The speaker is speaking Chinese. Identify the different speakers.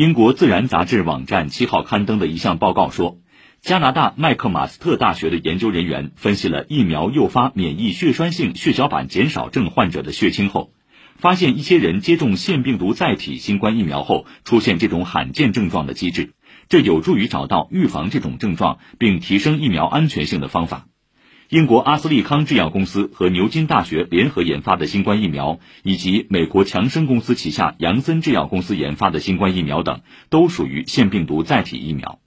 Speaker 1: 英国《自然》杂志网站七号刊登的一项报告说，加拿大麦克马斯特大学的研究人员分析了疫苗诱发免疫血栓性血小板减少症患者的血清后，发现一些人接种腺病毒载体新冠疫苗后出现这种罕见症状的机制，这有助于找到预防这种症状并提升疫苗安全性的方法。英国阿斯利康制药公司和牛津大学联合研发的新冠疫苗，以及美国强生公司旗下杨森制药公司研发的新冠疫苗等，都属于腺病毒载体疫苗。